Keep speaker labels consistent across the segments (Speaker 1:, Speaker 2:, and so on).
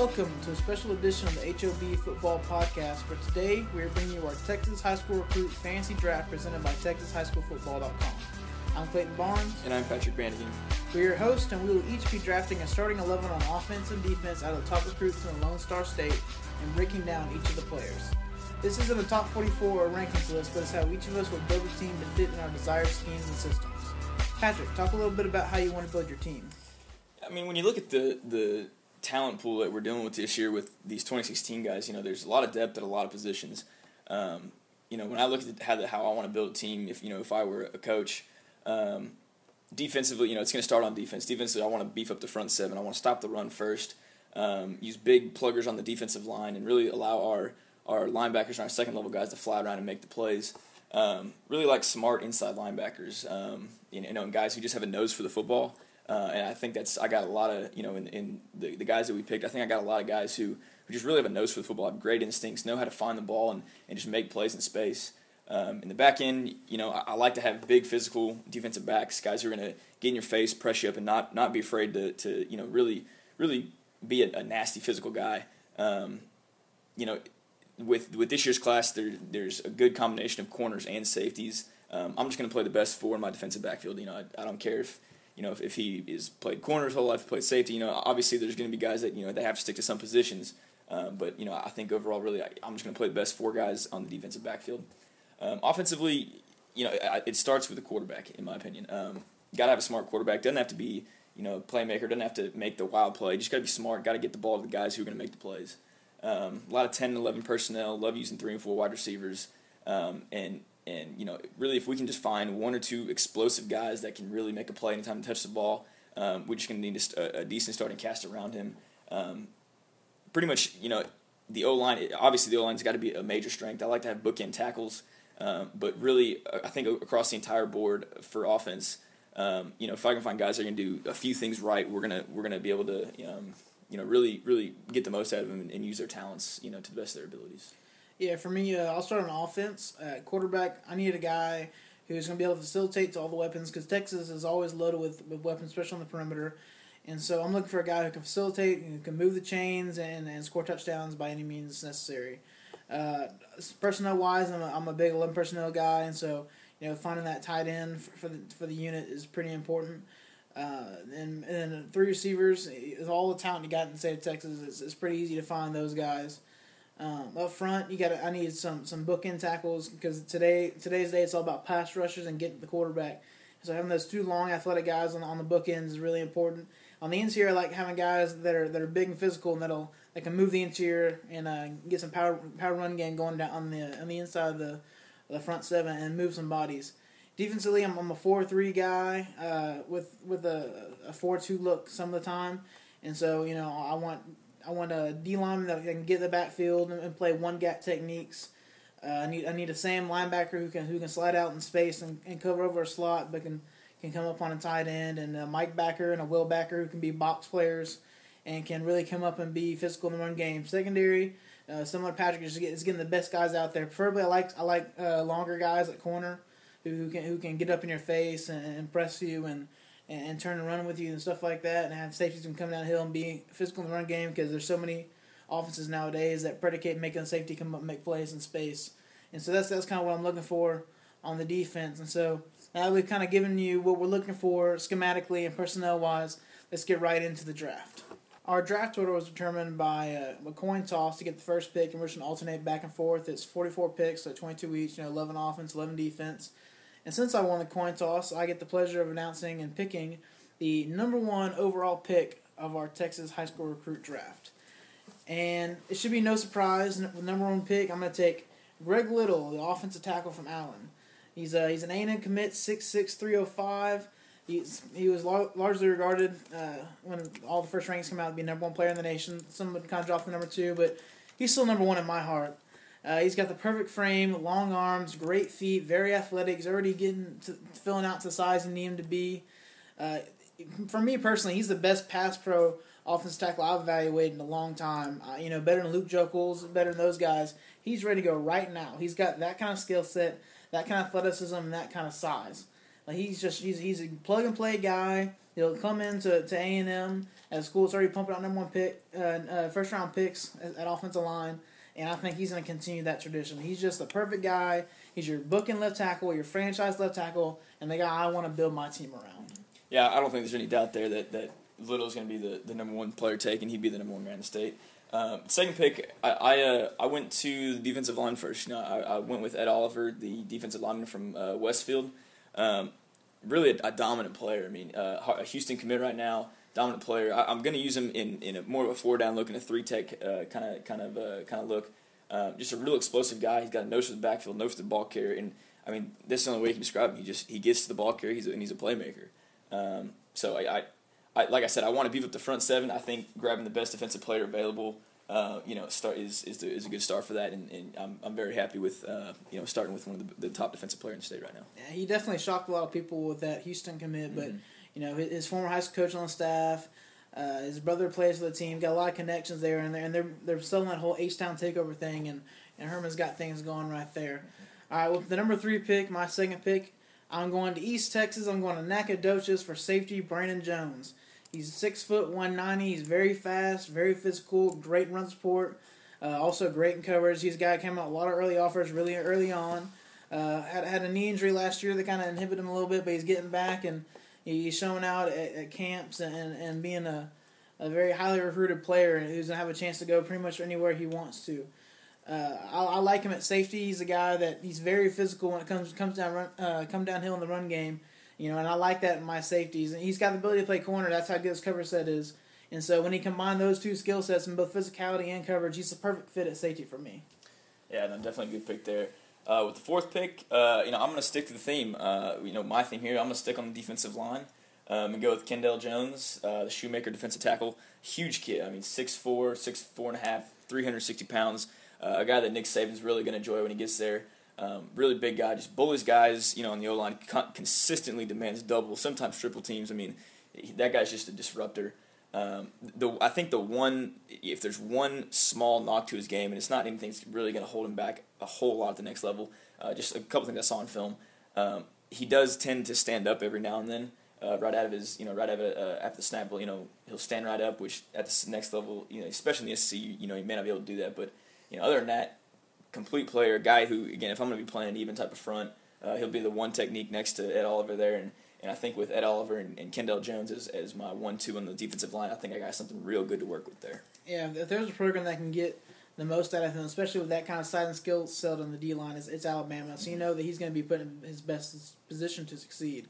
Speaker 1: Welcome to a special edition of the HOB Football Podcast. For today, we are bringing you our Texas High School Recruit Fantasy Draft presented by TexasHighSchoolFootball.com. I'm Clayton Barnes.
Speaker 2: And I'm Patrick Brannigan.
Speaker 1: We're your hosts, and we will each be drafting a starting 11 on offense and defense out of the top recruits in the Lone Star State and breaking down each of the players. This isn't a top 44 or rankings list, but it's how each of us will build a team to fit in our desired schemes and systems. Patrick, talk a little bit about how you want to build your team.
Speaker 2: I mean, when you look at the the talent pool that we're dealing with this year with these 2016 guys, you know, there's a lot of depth at a lot of positions. Um, you know, when I look at how, the, how I want to build a team, if you know, if I were a coach, um, defensively, you know, it's going to start on defense. Defensively, I want to beef up the front seven. I want to stop the run first. Um, use big pluggers on the defensive line and really allow our our linebackers and our second level guys to fly around and make the plays. Um, really like smart inside linebackers, um, you know, and guys who just have a nose for the football. Uh, and I think that's I got a lot of you know in, in the, the guys that we picked. I think I got a lot of guys who, who just really have a nose for the football, have great instincts, know how to find the ball and, and just make plays in space. Um, in the back end, you know, I, I, like to have big physical defensive backs, guys who are going to get in your face, press you up, and not not be afraid to, to you know really really be a, a nasty physical guy. Um, you know, with with this year's class, there there's a good combination of corners and safeties. Um, I'm just going to play the best four in my defensive backfield. You know, I, I don't care if you know if, if he is played corner his whole life, played safety. You know, obviously there's going to be guys that you know they have to stick to some positions. Uh, but you know, I think overall, really, I, am just going to play the best four guys on the defensive backfield. Um, offensively, you know, it, it starts with the quarterback, in my opinion. Um, got to have a smart quarterback. Doesn't have to be you know playmaker. Doesn't have to make the wild play. Just got to be smart. Got to get the ball to the guys who are going to make the plays. Um, a lot of 10 and 11 personnel. Love using three and four wide receivers. Um, and and you know, really, if we can just find one or two explosive guys that can really make a play anytime to touch the ball, um, we're just going to need a, a, decent starting cast around him. Um, pretty much, you know, the O line. Obviously, the O line's got to be a major strength. I like to have bookend tackles, um, but really, I think across the entire board for offense. Um, you know, if I can find guys that are going to do a few things right, we're gonna we're gonna be able to um, you know, really, really get the most out of them and, and, use their talents, you know, to the best of their abilities.
Speaker 1: Yeah, for me, uh, I'll start on offense. Uh, quarterback, I need a guy who's going to be able to facilitate to all the weapons because Texas is always loaded with, with weapons, especially on the perimeter. And so I'm looking for a guy who can facilitate, who can move the chains, and, and score touchdowns by any means necessary. Uh, personnel wise, I'm a, I'm a big 11 personnel guy, and so you know finding that tight end for, for the for the unit is pretty important. Uh, and and three receivers is all the talent you got in the state of Texas. It's, it's pretty easy to find those guys. Um, up front, you got I need some some bookend tackles because today today's day it's all about pass rushers and getting the quarterback. So having those two long athletic guys on on the bookends is really important. On the interior, I like having guys that are that are big and physical and that'll that can move the interior and uh, get some power power run game going down on the on the inside of the the front seven and move some bodies. Defensively, I'm, I'm a four three guy uh, with with a, a four two look some of the time, and so you know I want I want a D lineman that can get the backfield and, and play one gap techniques. Uh, I need I need a Sam linebacker who can who can slide out in space and, and cover over a slot, but can can come up on a tight end, and a Mike Backer and a Will Backer who can be box players and can really come up and be physical in the run game. Secondary, uh, similar Patrick is, getting the best guys out there. Preferably, I like I like uh, longer guys at corner who can who can get up in your face and, and press you and, and, and turn and run with you and stuff like that, and have safeties come downhill and be physical in the run game because there's so many offenses nowadays that predicate making a safety come up and make plays in space, and so that's that's kind of what I'm looking for on the defense, and so now we've kind of given you what we're looking for schematically and personnel wise. Let's get right into the draft. Our draft order was determined by uh, a coin toss to get the first pick, and we're just going to alternate back and forth. It's 44 picks, so 22 each, you know, 11 offense, 11 defense. And since I won the coin toss, I get the pleasure of announcing and picking the number one overall pick of our Texas high school recruit draft. And it should be no surprise, the number one pick, I'm going to take Greg Little, the offensive tackle from Allen. He's a, he's an A&M commit, 6'6", 305. He's, he was lar- largely regarded uh, when all the first rankings come out to be number one player in the nation. Some would kind of drop to number two, but he's still number one in my heart. Uh, he's got the perfect frame, long arms, great feet, very athletic. He's already getting to, filling out to the size you need him to be. Uh, for me personally, he's the best pass pro offensive tackle I've evaluated in a long time. Uh, you know, better than Luke Joeckel, better than those guys. He's ready to go right now. He's got that kind of skill set, that kind of athleticism, and that kind of size. Like he's just he's he's a plug and play guy. He'll come into to A and M at school. It's already pumping out number one pick, uh, uh, first round picks at, at offensive line, and I think he's going to continue that tradition. He's just the perfect guy. He's your booking left tackle, your franchise left tackle, and the guy I want to build my team around.
Speaker 2: Yeah, I don't think there's any doubt there that that Little's going to be the, the number one player taken. He'd be the number one guy in the state. Um, second pick, I I, uh, I went to the defensive line first. You know, I, I went with Ed Oliver, the defensive lineman from uh, Westfield. Um, really a, a, dominant player. I mean, uh, a Houston commit right now, dominant player. I, am going to use him in, in a more of a four down look and a three tech kind of kind of kind of look. Uh, just a real explosive guy. He's got a nose for the backfield, nose for the ball carrier, and I mean, this is the only way you can describe him. He just he gets to the ball carrier. He's a, and he's a playmaker. Um, so I, I, I, like I said, I want to beef up the front seven. I think grabbing the best defensive player available, uh, you know, start is is, the, is a good start for that, and, and I'm, I'm very happy with uh, you know starting with one of the, the top defensive players in the state right now.
Speaker 1: Yeah, he definitely shocked a lot of people with that Houston commit, but mm-hmm. You know his, his former high school coach on staff. Uh, his brother plays for the team. Got a lot of connections there, and they're and they're they're selling that whole H Town takeover thing, and, and Herman's got things going right there. All right, with the number three pick, my second pick, I'm going to East Texas. I'm going to Nacogdoches for safety Brandon Jones. He's six foot one ninety. He's very fast, very physical, great run support. Uh, also great in coverage. He's a guy came out a lot of early offers really early on. Uh, had had a knee injury last year that kind of inhibited him a little bit, but he's getting back and he's showing out at, at camps and, and being a, a very highly recruited player and who's gonna have a chance to go pretty much anywhere he wants to. Uh, I, I, like him at safety. He's a guy that he's very physical when it comes comes down run, uh, come downhill in the run game. You know, and I like that in my safeties. And he's got the ability to play corner. That's how good his cover set is. And so when he combined those two skill sets in both physicality and coverage, he's a perfect fit at safety for me.
Speaker 2: Yeah, no, definitely a good pick there. Uh, with the fourth pick, uh, you know, I'm going to stick to the theme. Uh, you know, my theme here, I'm going to stick on the defensive line um, and go with Kendall Jones, uh, the Shoemaker defensive tackle. Huge kid. I mean, 6'4", 6'4 and a half, 360 pounds. Uh, a guy that Nick Saban's really going to enjoy when he gets there. Um, really big guy, just bullies guys, you know, on the O line. Con- consistently demands double, sometimes triple teams. I mean, he, that guy's just a disruptor. Um, the I think the one, if there's one small knock to his game, and it's not anything that's really going to hold him back a whole lot at the next level. Uh, just a couple things I saw in film. Um, he does tend to stand up every now and then, uh, right out of his, you know, right out of uh, after the snap. You know, he'll stand right up, which at the next level, you know, especially in the SEC, you know, he may not be able to do that. But you know, other than that, complete player, guy who, again, if I'm going to be playing an even type of front, uh, he'll be the one technique next to Ed Oliver there. And, and I think with Ed Oliver and, and Kendall Jones as, as my one-two on the defensive line, I think I got something real good to work with there.
Speaker 1: Yeah, if there's a program that can get the most out of him, especially with that kind of size and skill set on the D line, it's, it's Alabama. So you know that he's going to be put in his best position to succeed.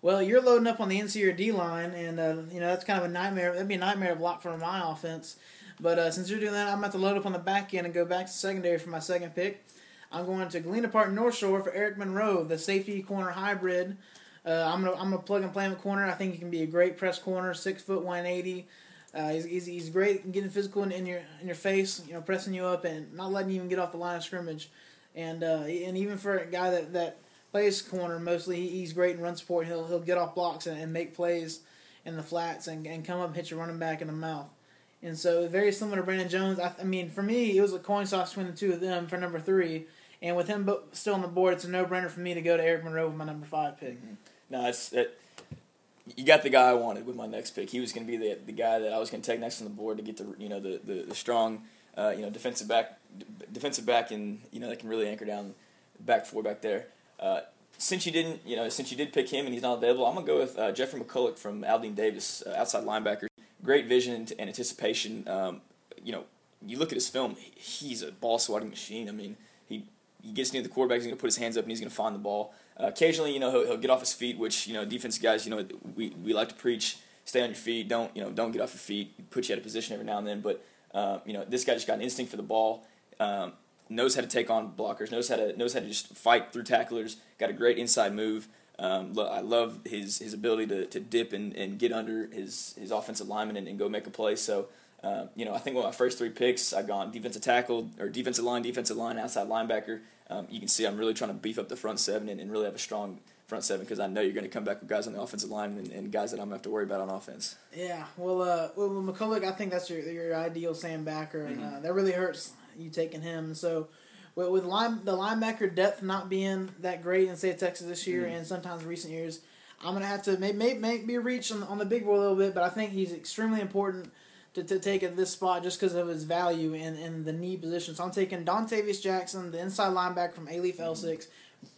Speaker 1: Well, you're loading up on the NC D line, and uh, you know that's kind of a nightmare. That'd be a nightmare block for my offense. But uh, since you're doing that, I'm about to load up on the back end and go back to secondary for my second pick. I'm going to Galena Park North Shore for Eric Monroe, the safety corner hybrid. Uh, I'm gonna I'm gonna plug and play him at corner. I think he can be a great press corner, six foot one eighty. Uh, he's, he's, he's great getting physical in, in, your in your face, you know, pressing you up and not letting you even get off the line of scrimmage. And uh, and even for a guy that, that plays corner mostly, he's great in run support. He'll he'll get off blocks and, and make plays in the flats and, and come up and hit your running back in the mouth. And so very similar to Brandon Jones. I, I mean, for me, it was a coin toss between the two of them for number three. And with him still on the board, it's a no-brainer for me to go to Eric Monroe with my number five pick. Mm-hmm.
Speaker 2: No, it's it, you got the guy I wanted with my next pick. He was going to be the the guy that I was going to take next on the board to get the you know the the, the strong uh, you know defensive back defensive back and you know that can really anchor down back four back there. Uh, since you didn't you know since you did pick him and he's not available, I'm gonna go with uh, Jeffrey McCulloch from Aldine Davis, uh, outside linebacker. Great vision and anticipation. Um, you know, you look at his film; he's a ball swatting machine. I mean, he he gets near the quarterback, he's going to put his hands up and he's going to find the ball. Uh, occasionally, you know, he'll, he'll, get off his feet, which you know, defense guys, you know, we, we like to preach: stay on your feet, don't you know, don't get off your feet, put you out of position every now and then. But uh, you know, this guy just got an instinct for the ball, um, knows how to take on blockers, knows how to knows how to just fight through tacklers. Got a great inside move. Um, I love his his ability to, to dip and, and get under his his offensive lineman and, and go make a play. So. Uh, you know, I think with my first three picks, I've gone defensive tackle or defensive line, defensive line, outside linebacker um, you can see I'm really trying to beef up the front seven and, and really have a strong front seven because I know you're going to come back with guys on the offensive line and, and guys that I'm going to have to worry about on offense.
Speaker 1: Yeah, well, uh, well, McCulloch, I think that's your your ideal Sam Backer, and mm-hmm. uh, that really hurts you taking him. So with, with line, the linebacker depth not being that great in state of Texas this year,
Speaker 2: Mhm.
Speaker 1: and sometimes recent years, I'm gonna have to maybe maybe, maybe reach on, on the big boy a little bit, but I think he's extremely important to, to take at this spot just because of his value in, in the knee position. So I'm taking Dontavius Jackson, the inside linebacker from Alief mm-hmm. Elsik.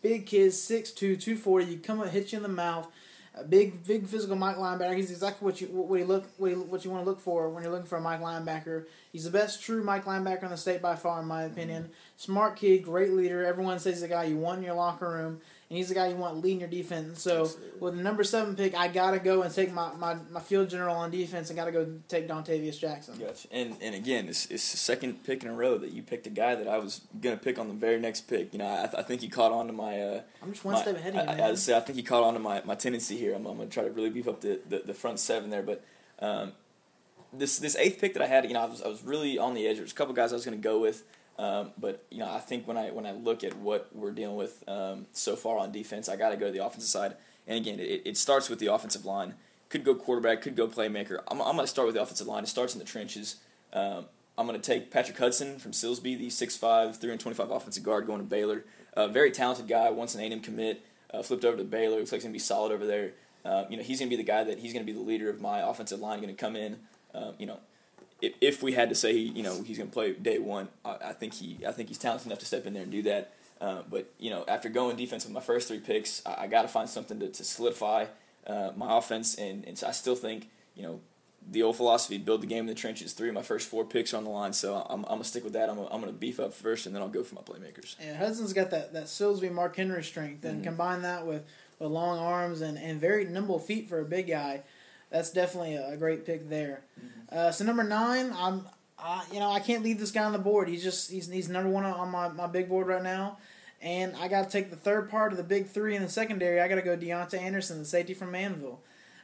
Speaker 1: Big kid, 6'2", 240. You come up, hit you in the mouth. A big, big physical Mike linebacker. He's exactly what you what you look what you, what you want to look for when you're looking for a Mike linebacker. He's the best true Mike linebacker in the state by far, in my opinion. Mm-hmm. Smart kid, great leader. Everyone says he's the guy you want in your locker room, and he's the guy you want leading your defense. So
Speaker 2: Absolutely.
Speaker 1: with the number seven pick, I gotta go and take my, my, my field general on defense, and gotta go take Dontavius Jackson.
Speaker 2: Gotcha. And and again, it's, it's the second pick in a row that you picked a guy that I was gonna pick on the very next pick. You know, I, I think he caught on to my. Uh,
Speaker 1: I'm just one
Speaker 2: my-
Speaker 1: step ahead of you,
Speaker 2: I, I. I, say, I think he caught on to my, my tendency here. I'm, I'm gonna try to really beef up the, the, the front seven there, but. Um, this this eighth pick that I had, you know, I was I was really on the edge. There's a couple guys I was going to go with, um, but you know, I think when I when I look at what we're dealing with um, so far on defense, I got to go to the offensive side. And again, it, it starts with the offensive line. Could go quarterback, could go playmaker. I'm, I'm going to start with the offensive line. It starts in the trenches. Um, I'm going to take Patrick Hudson from Silsbee, the 6'5", 325 offensive guard going to Baylor. Uh, very talented guy, once an A&M commit, uh, flipped over to Baylor. Looks like he's going to be solid over there. Uh, you know, he's going to be the guy that he's going to be the leader of my offensive line. Going to come in, um, you know, if, if we had to say, you know, he's going to play day one, I, I think he, I think he's talented enough to step in there and do that. Uh, but you know, after going defense with my first three picks, I, I got to find something to, to solidify uh, my offense, and, and so I still think, you know, the old philosophy, build the game in the trenches. Three of my first four picks are on the line, so I'm, I'm gonna stick with that. I'm, I'm gonna beef up first, and then I'll go for my playmakers.
Speaker 1: Yeah, Hudson's got that that Silsbee Mark Henry strength, and
Speaker 2: Mhm.
Speaker 1: combine that with, with long arms and, and very nimble feet for a big guy. That's definitely a, a great pick there. Uh, so number nine, I'm, I, you know, I can't leave this guy on the board. He's just he's he's number one on my, my big board right now, and I got to take the third part of the big three in the secondary. I got to go Deontay Anderson, the safety from Manvel.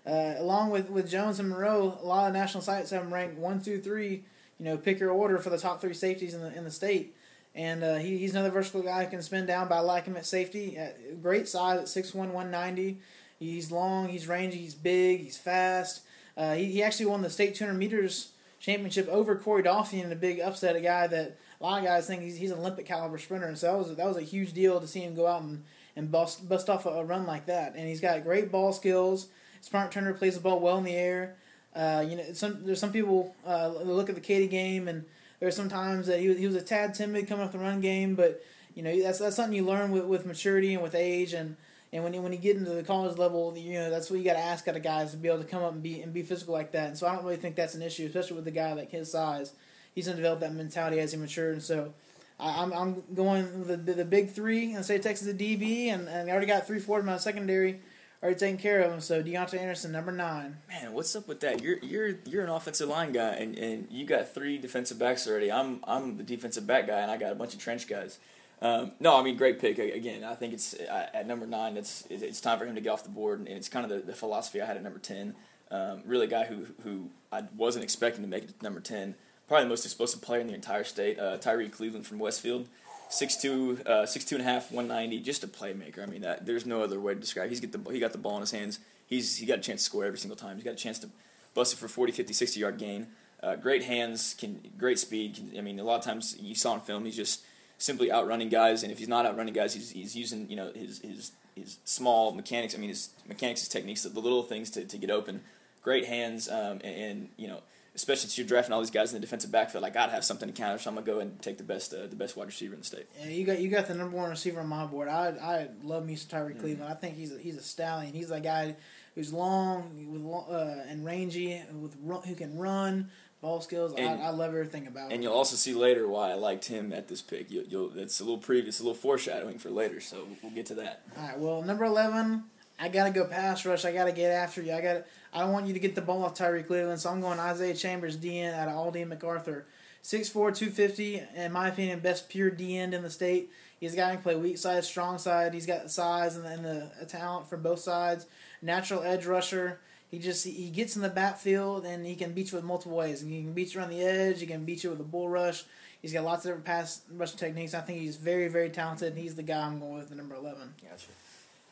Speaker 1: Uh, along with, with Jones and Monroe, a lot of national sites have him ranked one, two, three. You know, pick your order for the top three safeties in the in the state. And uh, he, he's another versatile guy who can spin down, but I like him at safety. At great size at 6'1", 190. He's long, he's rangy, he's big, he's fast. Uh, he, he actually won the state 200 meters championship over Corey Dolphin in a big upset, a guy that a lot of guys think he's, he's an Olympic caliber sprinter. And so that was, that was a huge deal to see him go out and, and bust, bust off a, a run like that. And he's got great ball skills. Smart Turner plays the ball well in the air. Uh, you know, some there's some people uh, look at the Katy game, and there's some times that he was, he was a tad timid coming off the run game, but you know that's that's something you learn with, with maturity and with age, and and when you, when you get into the college level, you know that's what you got to ask out of guys to be able to come up and be and be physical like that. And so I don't really think that's an issue, especially with a guy like his size. He's gonna develop that mentality as he matures, and so. I- I'm, I'm going the, the big three and say Texas a DB, and, and I already got three, four in my secondary already taken care of him. So Deontay Anderson, number nine.
Speaker 2: Man, what's up with that? You're you're you're an offensive line guy, and, and you got three defensive backs already. I'm I'm the defensive back guy, and I got a bunch of trench guys. Um, no, I mean great pick again. I think it's uh, at number nine. It's it's time for him to get off the board, and it's kind of the, the philosophy I had at number ten. Um, really, a guy who who I wasn't expecting to make it to number ten. Probably the most explosive player in the entire state. Uh, Tyree Cleveland from Westfield. 6'2", uh, 6'2 and a half, 190, just a playmaker. I mean, that there's no other way to describe. He's get the he got the ball in his hands. He's he got a chance to score every single time. He's got a chance to bust it for 40, 50, 60 yard gain. Uh, great hands, can great speed. Can, I mean, a lot of times you saw in film, he's just simply outrunning guys. And if he's not outrunning guys, he's, he's using you know his his his small mechanics. I mean, his mechanics, his techniques, the little things to, to get open. Great hands, um, and, and you know especially since you're drafting all these guys in the defensive backfield, I gotta have something to counter. So I'm gonna go and take the best uh, the best wide receiver in the state.
Speaker 1: Yeah, you got you got the number one receiver on my board. I I love me Tyree
Speaker 2: Mhm.
Speaker 1: Cleveland. I think he's a, he's a stallion. He's a guy who's long with uh, and rangy with run, who can run, ball skills.
Speaker 2: And-
Speaker 1: I, I love everything about
Speaker 2: And
Speaker 1: him.
Speaker 2: you'll also see later why I liked him at this pick. You'll, you'll that's a little previous, a little foreshadowing for later. So we'll get to that.
Speaker 1: All right. Well, number eleven. I gotta go pass rush. I gotta get after you. I got. I don't want you to get the ball off Tyree Cleveland, so I'm going Isaiah Chambers, DN out of Aldine MacArthur. 6'4", 250, in my opinion, best pure D end in the state. He's a guy who can play weak side, strong side. He's got the size and the, and the talent from both sides. Natural edge rusher. He just he gets in the backfield and he can beat you with multiple ways. He can beat you around the edge. He can beat you with a bull rush. He's got lots of different pass rushing techniques. I think he's very very talented. and He's the guy I'm going with, the number eleven.
Speaker 2: Gotcha.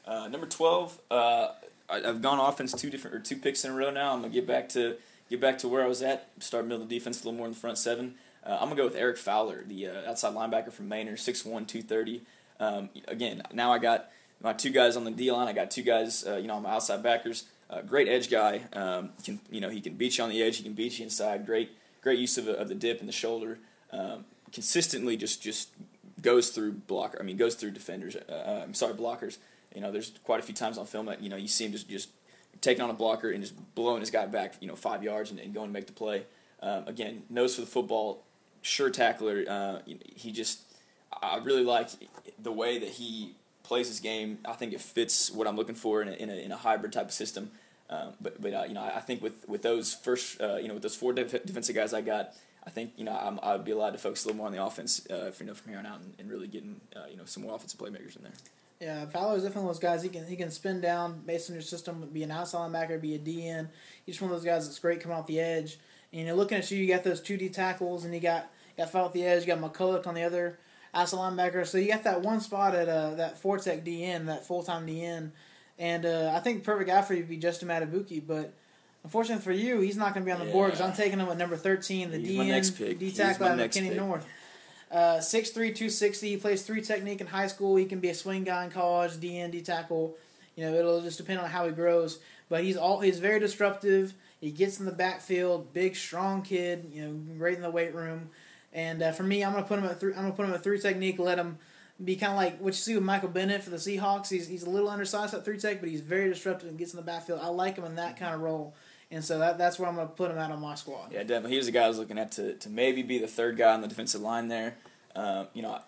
Speaker 2: Uh, number twelve. Uh, I, I've gone offense two different or two picks in a row now. I'm gonna get back to get back to where I was at. Start middle of the defense a little more in the front seven. Uh, I'm gonna go with Eric Fowler, the uh, outside linebacker from Manor, 6'1", 230. Um, again, now I got my two guys on the D line. I got two guys, uh, you know, on my outside backers. Uh, great edge guy. Um, can you know he can beat you on the edge. He can beat you inside. Great, great use of, of the dip and the shoulder. Um, consistently, just just goes through blocker. I mean, goes through defenders. Uh, I'm sorry, blockers. You know, there's quite a few times on film that you know you see him just just taking on a blocker and just blowing his guy back, you know, five yards and, and going to make the play. Um, again, nose for the football, sure tackler. Uh, he just, I really like the way that he plays his game. I think it fits what I'm looking for in a, in a, in a hybrid type of system. Um, but but uh, you know, I think with with those first, uh, you know, with those four def- defensive guys I got, I think you know I'm, I'd be allowed to focus a little more on the offense, uh, you know, from here on out, and, and really getting uh, you know some more offensive playmakers in there.
Speaker 1: Yeah, Fowler is definitely one of those guys. He can he can spin down based on your system, be an outside linebacker, be a DN. He's one of those guys that's great coming off the edge. And you're looking at you, you got those two D tackles, and you got got Fowler the edge, you got McCulloch on the other outside linebacker. So you got that one spot at uh, that four tech DN, that full time DN. And uh, I think the perfect guy for you would be Justin Madubuike, but unfortunately for you, he's not going to be on the yeah. board because I'm taking him at number 13, the
Speaker 2: he's
Speaker 1: DN, D tackle out of McKinney North. Uh, 6'3", 260. He plays three technique in high school. He can be a swing guy in college, DN, D tackle. You know, it'll just depend on how he grows. But he's all he's very disruptive. He gets in the backfield, big, strong kid. You know, great in the weight room. And uh, for me, I'm gonna put him at three. I'm gonna put him at three technique. Let him be kind of like what you see with Michael Bennett for the Seahawks. He's he's a little undersized at three tech, but he's very disruptive and gets in the backfield. I like him in that kind of role. And so that, that's where I'm going to put him out on my squad.
Speaker 2: Yeah, definitely. He was the guy I was looking at to, to maybe be the third guy on the defensive line there. Uh, you know,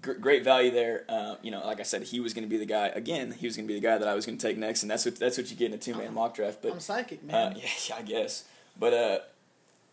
Speaker 2: gr- great value there. Uh, you know, like I said, he was going to be the guy again. He was going to be the guy that I was going to take next, and that's what that's what you get in a two man mock draft. But
Speaker 1: I'm psychic, man.
Speaker 2: Uh, yeah, yeah, I guess. But uh,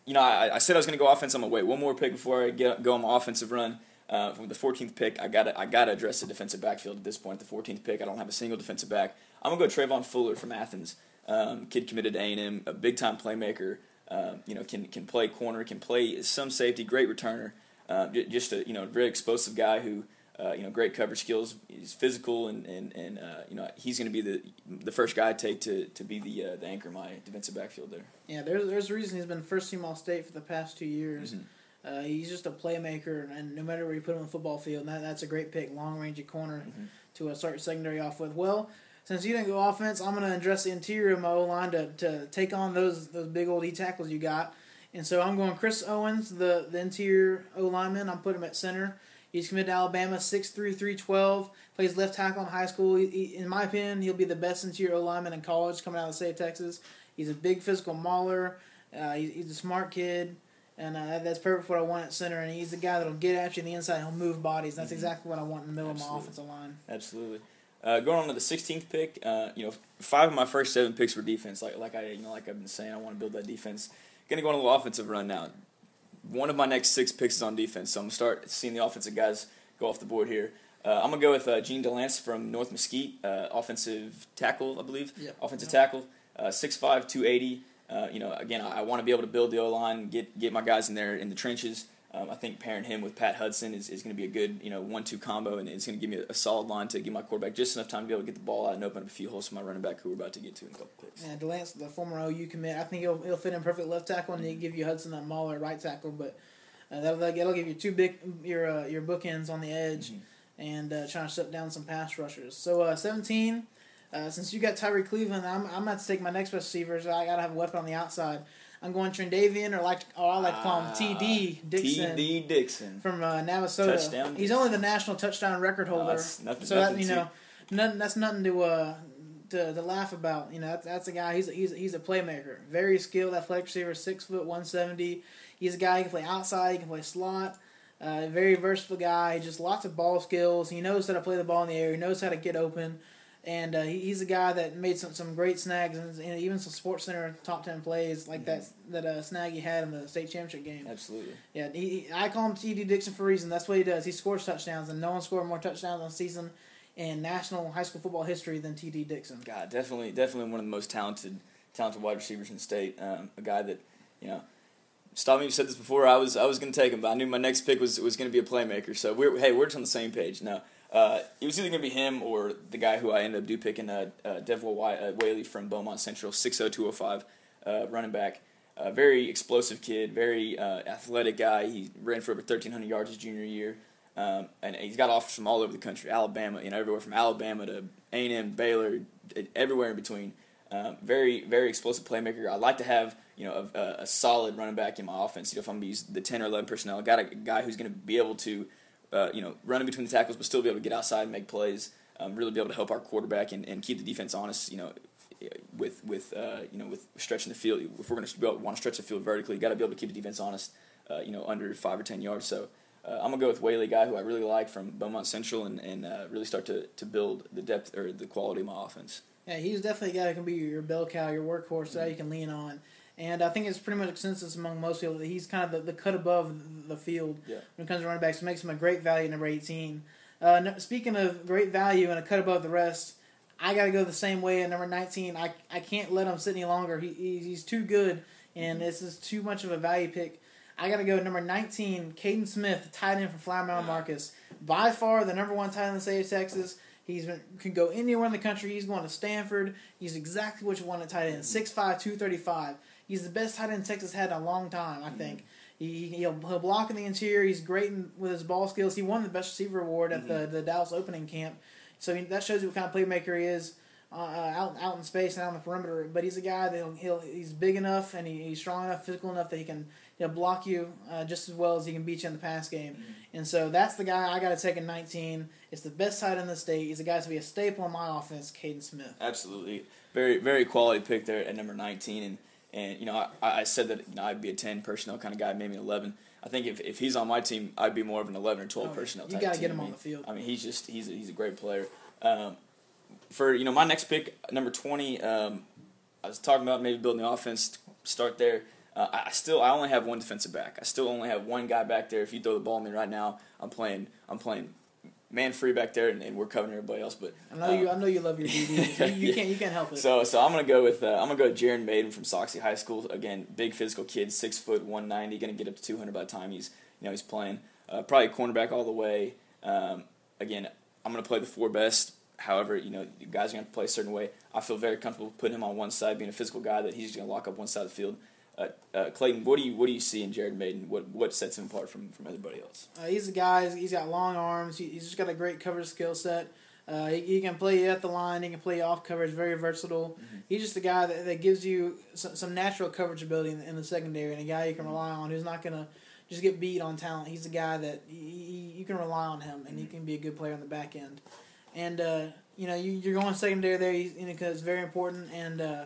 Speaker 2: you know, I, I said I was going to go offense. I'm gonna wait one more pick before I get go on my offensive run. Uh, from the 14th pick, I got I got to address the defensive backfield at this point. The 14th pick, I don't have a single defensive back. I'm gonna go Travon Fuller from Athens. Um, kid committed to A&M, a big time playmaker. Um, you know, can can play corner, can play some safety, great returner. Um, just a you know very explosive guy who uh, you know great coverage skills. He's physical and and, and uh, you know he's going to be the the first guy I take to, to be the uh, the anchor my defensive backfield there.
Speaker 1: Yeah, there's there's a reason he's been first team All State for the past two years. Mm-hmm. Uh, he's just a playmaker, and no matter where you put him on the football field, that, that's a great pick, long range corner mm-hmm. to uh, start your secondary off with. Well, since you didn't go offense, I'm going to address the interior of my O line to, to take on those those big old E tackles you got. And so I'm going Chris Owens, the, the interior O lineman. I'm putting him at center. He's committed to Alabama, 6'3", 312, plays left tackle in high school. He, he, in my opinion, he'll be the best interior O lineman in college coming out of the state of Texas. He's a big physical mauler. Uh, he's, he's, a smart kid. And uh, that's perfect for what I want at center. And he's the guy that'll get at you on the inside. He'll move bodies. That's mm-hmm. exactly what I want in the middle Absolutely. of my offensive line.
Speaker 2: Absolutely. Uh, going on to the 16th pick, uh, you know, five of my first seven picks were defense. Like like I you know like I've been saying, I want to build that defense. Gonna go on a little offensive run now. One of my next six picks is on defense, so I'm gonna start seeing the offensive guys go off the board here. Uh, I'm gonna go with uh, Jean Delance from North Mesquite, uh, offensive tackle, I believe.
Speaker 1: Yep.
Speaker 2: Offensive yep. tackle, uh, 6'5", 280. Uh, you know, again, I, I want to be able to build the O line, get get my guys in there in the trenches. Um, I think pairing him with Pat Hudson is, is going to be a good you know one two combo, and it's going to give me a, a, solid line to give my quarterback just enough time to be able to get the ball out and open up a few holes for my running back who we're about to get to in a couple picks.
Speaker 1: Yeah, Delance, the former OU commit, I think he'll, he'll fit in perfect left tackle, and mm-hmm. give you Hudson that Mauler right tackle, but uh, that'll, that'll give you two big your uh, your bookends on the edge, mm-hmm. and uh, trying to shut down some pass rushers. So uh, seventeen. Uh, since you got Tyree Cleveland, I'm I'm going to take my next receivers. I got to have a weapon on the outside. I'm going Trendavian, or like, or I like to call him TD Dixon.
Speaker 2: TD Dixon
Speaker 1: from uh, Navasota. Touchdown. He's only the national touchdown record holder.
Speaker 2: No, nothing,
Speaker 1: so
Speaker 2: nothing
Speaker 1: that you know, nothing, that's nothing to uh to, to laugh about. You know, that's, that's a guy. He's a, he's a, he's a playmaker, very skilled athletic receiver, six foot one seventy. He's a guy who can play outside, he can play slot. Uh, very versatile guy, just lots of ball skills. He knows how to play the ball in the air. He knows how to get open and uh, he, he's a guy that made some, some great snags and, and even some Sports Center top ten plays like mm-hmm. that that uh, snag he had in the state championship game.
Speaker 2: Absolutely.
Speaker 1: Yeah, he, he, I call him T.D. Dixon for a reason. That's what he does. He scores touchdowns, and no one scored more touchdowns on season in national high school football history than T.D. Dixon.
Speaker 2: God, definitely, definitely one of the most talented talented wide receivers in the state. Um, a guy that you know. Stop me! You said this before. I was I was going to take him, but I knew my next pick was was going to be a playmaker. So we're hey, we're just on the same page now. Uh, it was either going to be him or the guy who I ended up do picking, uh, uh, Devwah uh, Whaley from Beaumont Central, 60205 uh, running back. a very explosive kid, very uh, athletic guy. He ran for over 1,300 yards his junior year. Um, and he's got offers from all over the country, Alabama, you know, everywhere from Alabama to A&M, Baylor, everywhere in between. Um, very, very explosive playmaker. I like to have, you know, a, a, solid running back in my offense. You know, if I'm going to use the 10 or 11 personnel, got a guy who's going to be able to, uh, you know, run in between the tackles, but still be able to get outside and make plays. Um, really be able to help our quarterback and, and keep the defense honest. You know, with with uh, you know with stretching the field. If we're going to want to stretch the field vertically, you got to be able to keep the defense honest. Uh, you know, under five or ten yards. So uh, I'm gonna go with Whaley, guy who I really like from Beaumont Central, and and uh, really start to to build the depth or the quality of my offense.
Speaker 1: Yeah, he's definitely a guy who can be your bell cow, your workhorse, mm-hmm. that you can lean on. And I think it's pretty much consensus among most people that he's kind of the, the cut above the field
Speaker 2: yeah.
Speaker 1: when it comes to running backs. It makes him a great value number 18. Uh, speaking of great value and a cut above the rest, I got to go the same way at number 19. I, I can't let him sit any longer. He, he's too good, and mm-hmm. this is too much of a value pick. I got to go number 19, Kaden Smith, tight end from Flower Mound Marcus. By far the number one tight end in the state of Texas. He's been, can go anywhere in the country. He's going to Stanford. He's exactly what you want at tight end. 6'5", 235. He's the best tight end Texas had in a long time, I think. He, he'll, he'll block in the interior. He's great in, with his ball skills. He won the best receiver award at mm-hmm. the, the Dallas opening camp. So that shows you what kind of playmaker he is uh, uh, out out in space and out on the perimeter. But he's a guy that he'll, he'll he's big enough and he, he's strong enough, physical enough that he can he'll block you uh, just as well as he can beat you in the pass game. Mm-hmm. And so that's the guy I got to take in 19. It's the best side in the state. He's a guy to be a staple in my offense, Kaden Smith.
Speaker 2: Absolutely, very very quality pick there at number 19. And and you know I, I said that you know, I'd be a 10 personnel kind of guy, maybe an 11. I think if, if he's on my team, I'd be more of an 11 or 12 oh, personnel.
Speaker 1: You got to get him on the field.
Speaker 2: I mean, he's just he's a, he's a great player. Um, for you know my next pick, number 20, um, I was talking about maybe building the offense. Start there. Uh, I still I only have one defensive back. I still only have one guy back there. If you throw the ball at me right now, I'm playing I'm playing man free back there, and, and we're covering everybody else. But
Speaker 1: I know you I know you love your DBs. you, you can't you can't help it.
Speaker 2: So so I'm gonna go with uh, I'm gonna go with Jaron Mayden from Sachse High School. Again, big physical kid, six foot, 190, gonna get up to 200 by the time he's you know he's playing. Uh, probably cornerback all the way. Um, again, I'm gonna play the four best However, you know, you guys are going to play a certain way. I feel very comfortable putting him on one side, being a physical guy that he's going to lock up one side of the field. Uh, uh, Clayton, what do you what do you see in Jared Mayden? What what sets him apart from, from everybody else?
Speaker 1: Uh, he's a guy. He's got long arms. He, he's just got a great cover skill set. Uh, he, he, can play at the line. He can play off coverage. Very versatile. Mm-hmm. He's just a guy that, that gives you some, some natural coverage ability in the, in the secondary, and a guy you can rely on who's not gonna just get beat on talent. He's a guy that he, you can rely on him, and mm-hmm. he can be a good player on the back end. And uh, you know, you, you're going secondary there you know, because it's very important. And uh,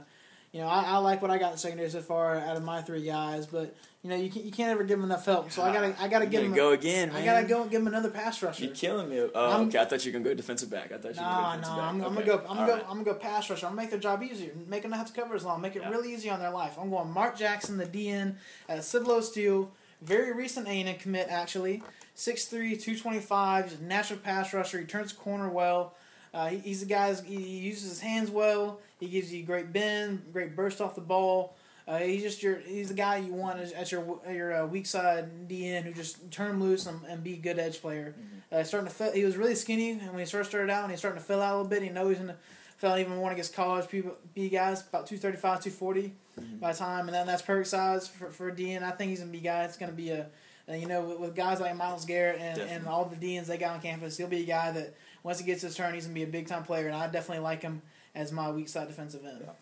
Speaker 1: you know, I, I like what I got in secondary so far out of my three guys, but you know, you can't, you can't ever give him enough help. So I gotta I gotta give him
Speaker 2: go again.
Speaker 1: Man. I gotta go give him another pass rusher.
Speaker 2: You're killing me. Oh, okay. I thought you were gonna go defensive back. I thought you
Speaker 1: nah,
Speaker 2: were
Speaker 1: nah, I'm, okay. I'm, gonna go. I'm gonna go. Right. I'm gonna go pass rusher. I'm gonna make their job easier. Make them not have to cover as long. Make it yeah. really easy on their life. I'm going Mark Jackson, the DN at Cibolo Steele. Very recent A&M commit actually. 6'3", 225, He's a natural pass rusher. He turns corner well. Uh, he, he's a guy. He uses his hands well. He gives you great bend, great burst off the ball. Uh, he's just your. He's the guy you want at your your uh, weak side DN who just turn him loose and, and be a good edge player. Mm-hmm. Uh, starting to fill, he was really skinny and when he first started out, and he's starting to fill out a little bit. He knows he's gonna fill even more against college people, B guys about 235, 240 mm-hmm. by time, and then that's perfect size for for DN. I think he's gonna be a guy. It's gonna be a, a you know with, with, guys like Myles Garrett and, and all the DNs they got on campus, he'll be a guy that once he gets his turn, he's gonna be a big time player, and I definitely like him as my weak side defensive end.
Speaker 2: Yeah.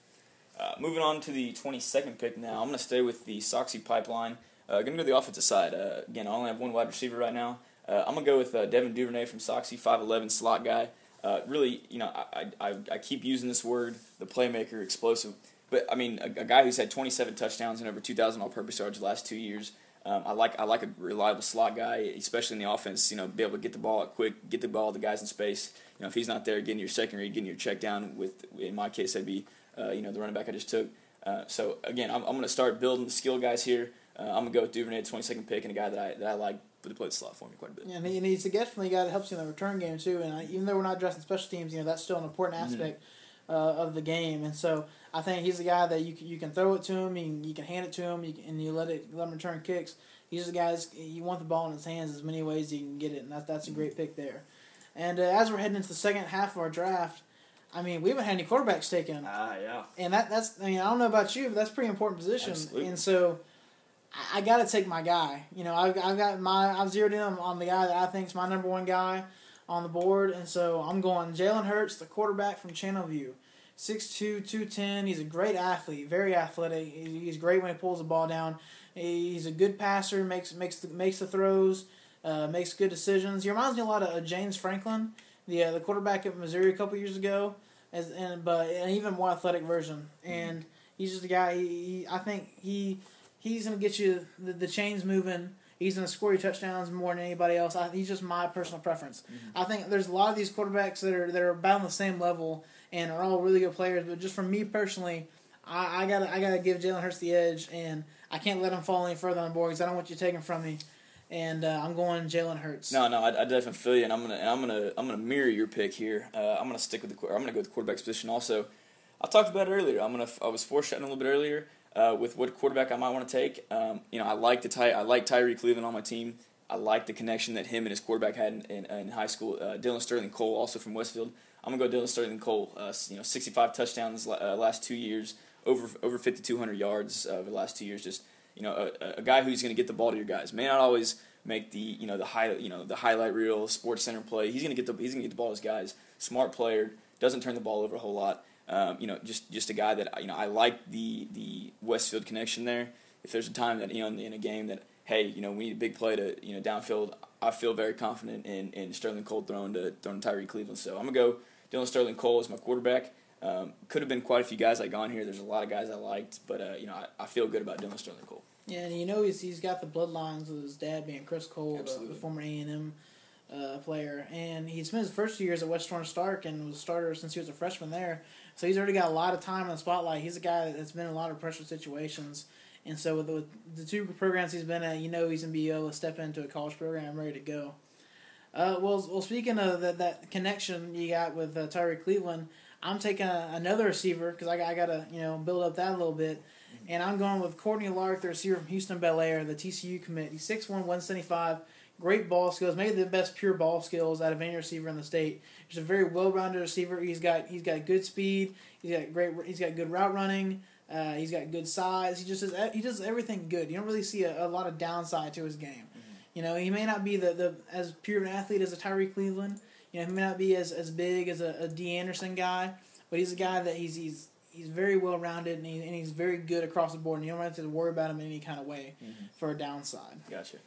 Speaker 2: Uh, moving on to the 22nd pick now, I'm going to stay with the Sachse pipeline. Uh, going to go to the offensive side. Uh, again, I only have one wide receiver right now. Uh, I'm going to go with uh, Devin Duvernay from Sachse, 5'11 slot guy. Uh, really, you know, I, I, I keep using this word, the playmaker, explosive. But, I mean, a, a guy who's had 27 touchdowns and over 2,000 all purpose yards the last two years. Um, I like I like a reliable slot guy, especially in the offense. You know, be able to get the ball out quick, get the ball to guys in space. You know, if he's not there, getting your second read, getting your check down. With in my case, that'd be uh, you know the running back I just took. Uh, so again, I'm, I'm going to start building the skill guys here. Uh, I'm going to go with Duvernay, 22nd pick, and a guy that I that I like to play the slot for me quite a bit.
Speaker 1: Yeah, and, he, and he's definitely a guy that helps you in the return game too. And I, even though we're not addressing special teams, you know that's still an important mm-hmm. aspect mm-hmm. of the game. And so I think he's a guy that you can, you can throw it to him, you can, you can hand it to him, you can, and you let it let him return kicks he's the guy. You want the ball in his hands as many ways as you can get it, and that's that's a great pick there. And uh, as we're heading into the second half of our draft, I mean, we haven't had any quarterbacks taken.
Speaker 2: Ah, yeah.
Speaker 1: And that that's I mean, I don't know about you, but that's a pretty important position.
Speaker 2: Absolutely.
Speaker 1: And so I, I got to take my guy. You know, I've, I've got my I've zeroed in on the guy that I think is my number one guy on the board, and so I'm going Jalen Hurts, the quarterback from Channelview. 6'2", 210. He's a great athlete, very athletic. He's great when he pulls the ball down. He's a good passer, makes makes the, makes the throws, uh, makes good decisions. He reminds me a lot of uh, James Franklin, the uh, the quarterback at Missouri a couple years ago, as and but an even more athletic version. And he's just a guy. He, he, I think he he's gonna get you the, the chains moving. He's gonna score you touchdowns more than anybody else. I, he's just my personal preference. I think there's a lot of these quarterbacks that are that are about on the same level and are all really good players. But just for me personally, I, I gotta I gotta give Jalen Hurts the edge, and I can't let him fall any further on the board because I don't want you taking from me. And uh, I'm going Jalen Hurts.
Speaker 2: No, no, I, I definitely feel you, and I'm gonna, and I'm gonna, I'm gonna mirror your pick here. Uh, I'm gonna stick with the, I'm gonna go with the quarterback position. Also, I talked about it earlier. I'm gonna, I was foreshadowing a little bit earlier uh, with what quarterback I might want to take. Um, you know, I like the Ty, I like Tyree Cleveland on my team. I like the connection that him and his quarterback had in, in, in high school. Uh, Dylan Sterling Cole, also from Westfield. I'm gonna go Dylan Sterling Cole. Uh, you know, 65 touchdowns uh, last two years, over over 5,200 yards over the last two years. Just you know, a, a guy who's gonna get the ball to your guys. May not always make the you know the high you know the highlight reel sports center play. He's gonna get the he's gonna get the ball to his guys. Smart player, doesn't turn the ball over a whole lot. Um, you know, just just a guy that you know I like the the Westfield connection there. If there's a time that you know in, a game that hey you know we need a big play to you know downfield, I feel very confident in, in Sterling Cole throwing to throwing to Tyree Cleveland. So I'm gonna go Dylan Sterling Cole as my quarterback. Um, could have been quite a few guys like on here. There's a lot of guys I liked, but uh, you know I, I feel good about Dylan Sterling Cole.
Speaker 1: Yeah, and you know he's he's got the bloodlines with his dad being Chris Cole, the, the former A and M uh, player, and he spent his first two years at West Orange Stark and was a starter since he was a freshman there. So he's already got a lot of time in the spotlight. He's a guy that's been in a lot of pressure situations, and so with the, with the two programs he's been at, you know he's gonna be able to step into a college program ready to go. Uh, well, well, speaking of that, that connection you got with uh, Tyree Cleveland, I'm taking a, another receiver because I, I got to you know build up that a little bit, and I'm going with Courtney Lark, the receiver from Houston Bellaire, the TCU commit. He's 6'1", 175, great ball skills, maybe the best pure ball skills out of any receiver in the state. He's a very well-rounded receiver. He's got he's got good speed. He's got great. He's got good route running. Uh, he's got good size. He just does he does everything good. You don't really see a, a lot of downside to his game. You know, he may not be the, the as pure an athlete as a Tyree Cleveland. You know, he may not be as, as big as a, a Dee Anderson guy, but he's a guy that he's he's he's very well rounded and, he, and he's very good across the board. And you don't have to worry about him in any kind of way for a downside.
Speaker 2: Gotcha.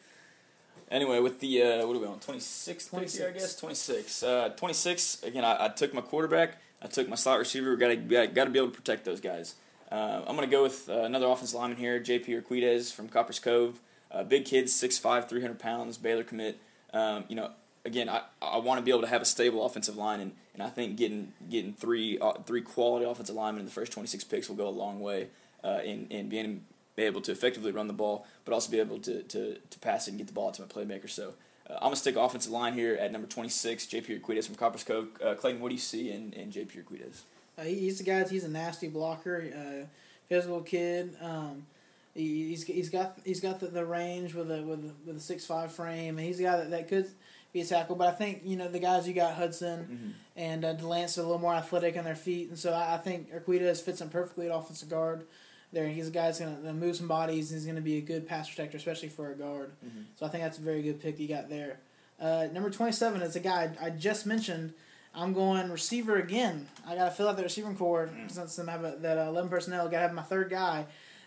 Speaker 2: Anyway, with the uh, what are we on? Twenty six, I guess. Twenty six. Uh, Twenty six. Again, I, I took my quarterback. I took my slot receiver. Got to got to be able to protect those guys. Uh, I'm gonna go with uh, another offensive lineman here, J.P. Urquidez from Copperas Cove. Uh, big kid, 6'5", 300 pounds, Baylor commit. Um, you know, again, I, I want to be able to have a stable offensive line, and, and I think getting getting three uh, three quality offensive linemen in the first 26 picks will go a long way uh, in, in being be able to effectively run the ball, but also be able to, to, to pass it and get the ball to my playmaker. So uh, I'm going to stick offensive line here at number 26, JP Urquidez from Copperas Cove. Uh, Clayton, what do you see in, in JP Urquidez?
Speaker 1: Uh, he, he's the guy. He's a nasty blocker, uh, physical kid. Um, he, he's he's got he's got the, the range with a with a, with a six five frame, and he's a guy that, that could be a tackle. But I think you know the guys you got Hudson and uh, Delance are a little more athletic on their feet, and so I, I think Urquidez fits him perfectly at offensive guard. There, he's a guy that's going to move some bodies. and He's going to be a good pass protector, especially for a guard.
Speaker 2: Mhm.
Speaker 1: So I think that's a very good pick you got there. Uh, number twenty seven is a guy I just mentioned. I'm going receiver again. I got to fill out the receiving core since I have a, that uh, eleven personnel. Got to have my third guy,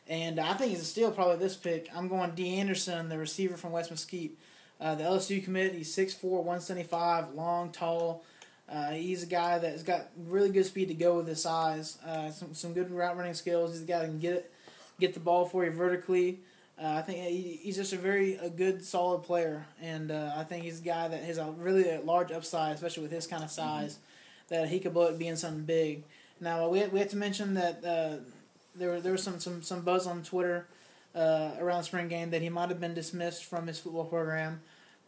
Speaker 1: and I think he's a steal probably this pick. I'm going Dee Anderson, the receiver from West Mesquite. Uh, the LSU commit. He's 6'4", 175, long, tall. Uh, he's a guy that's got really good speed to go with his size. Uh, some some good route running skills. He's a guy that can get it, get the ball for you vertically. Uh, I think he, he's just a very a good solid player, and uh, I think he's a guy that has a really a large upside, especially with his kind of size, that he could blow it being something big. Now we we have to mention that uh, there were there was some some some buzz on Twitter uh, around the spring game that he might have been dismissed from his football program.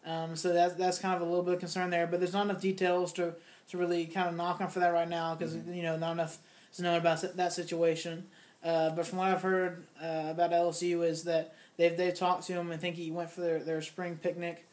Speaker 1: Um, so that's that's kind of a little bit of concern there, but there's not enough details to to really kind of knock on for that right now because you know not enough is known about that situation. Uh, but from what I've heard uh, about LSU is that they've they've talked to him and think he went for their, their spring picnic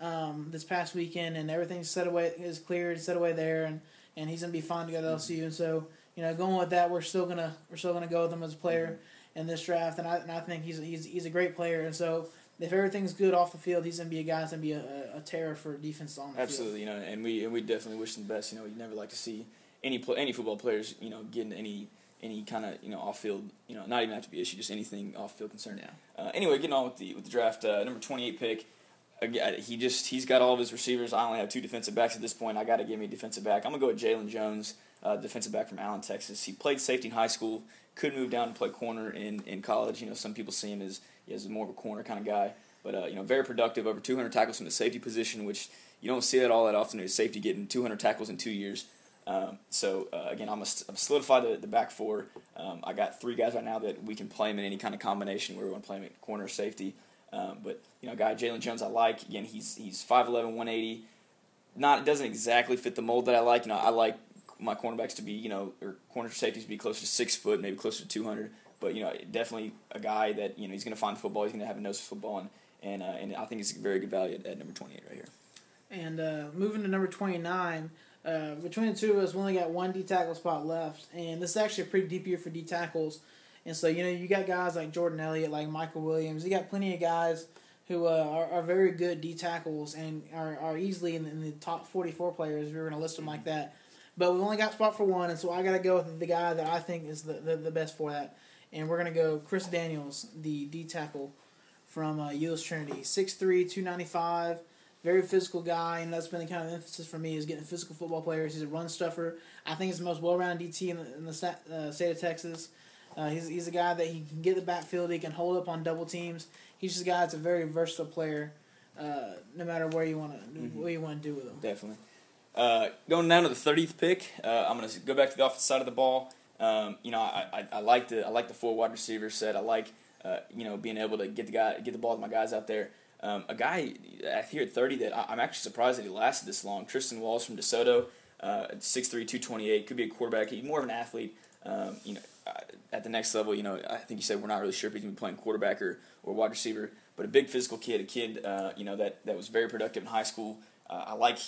Speaker 1: um, this past weekend and everything's set away is cleared set away there and, and he's gonna be fine to go to LSU. And so you know, going with that, we're still gonna we're still gonna go with him as a player in this draft, and I and I think he's he's he's a great player. And so if everything's good off the field, he's gonna be a guy that's gonna be a, a terror for defense on the
Speaker 2: Absolutely,
Speaker 1: field.
Speaker 2: you know, and we and we definitely wish him the best. You know, you never like to see any pl- any football players, you know, getting any any kind of you know off field, you know, not even have to be issue, just anything off field concern.
Speaker 1: Yeah.
Speaker 2: Uh, anyway, getting on with the with the draft, uh, number twenty eight pick. Again, he just he's got all of his receivers. I only have two defensive backs at this point. I got to give me a defensive back. I'm gonna go with Jalen Jones, uh, defensive back from Allen, Texas. He played safety in high school. Could move down and play corner in, in college. You know, some people see him as as more of a corner kind of guy. But uh, you know, very productive. Over 200 tackles from the safety position, which you don't see that all that often. Is safety getting 200 tackles in two years. Um, so uh, again, I'm gonna solidify the, the back four. Um, I got three guys right now that we can play him in any kind of combination where we want to play him at corner, safety. Um, but you know, guy Jalen Jones, I like. Again, he's he's 5'11", 180. Not it doesn't exactly fit the mold that I like. You know, I like my cornerbacks to be you know or corner safeties to be closer to six foot, maybe closer to 200. But you know, definitely a guy that you know he's going to find football. He's going to have a nose for football, and and uh, and I think he's a very good value at, at number 28 right here.
Speaker 1: And uh, moving to number 29, uh, between the two of us, we only got one D tackle spot left. And this is actually a pretty deep year for D tackles. And so, you know, you got guys like Jordan Elliott, like Michael Williams. You got plenty of guys who uh, are, are very good D tackles and are, are easily in the, in the top 44 players if we were going to list them like that. But we've only got spot for one, and so I got to go with the guy that I think is the, the, the best for that. And we're going to go Chris Daniels, the D tackle from uh, Euless Trinity. 6'3", 295 very physical guy, and that's been the kind of emphasis for me is getting physical football players. He's a run stuffer. I think he's the most well-rounded DT in the, in the uh, state of Texas. Uh, he's, he's a guy that he can get the backfield. He can hold up on double teams. He's just a guy that's a very versatile player. Uh, no matter where you want to mm-hmm. what you want to do with him.
Speaker 2: Definitely. Uh, going down to the thirtieth pick, uh, I'm going to go back to the offensive side of the ball. Um, you know, I, I, I, like the I like the four wide receiver set. I like uh, you know being able to get the guy get the ball to my guys out there. Um, a guy here at 30 that I, am actually surprised that he lasted this long. Tristan Walls from DeSoto, uh, 6'3", 228, could be a quarterback. He's more of an athlete. Um, you know, at the next level, you know, I think you said we're not really sure if he's going to be playing quarterback or, or wide receiver, but a big physical kid, a kid, uh, you know, that, that was very productive in high school. Uh, I like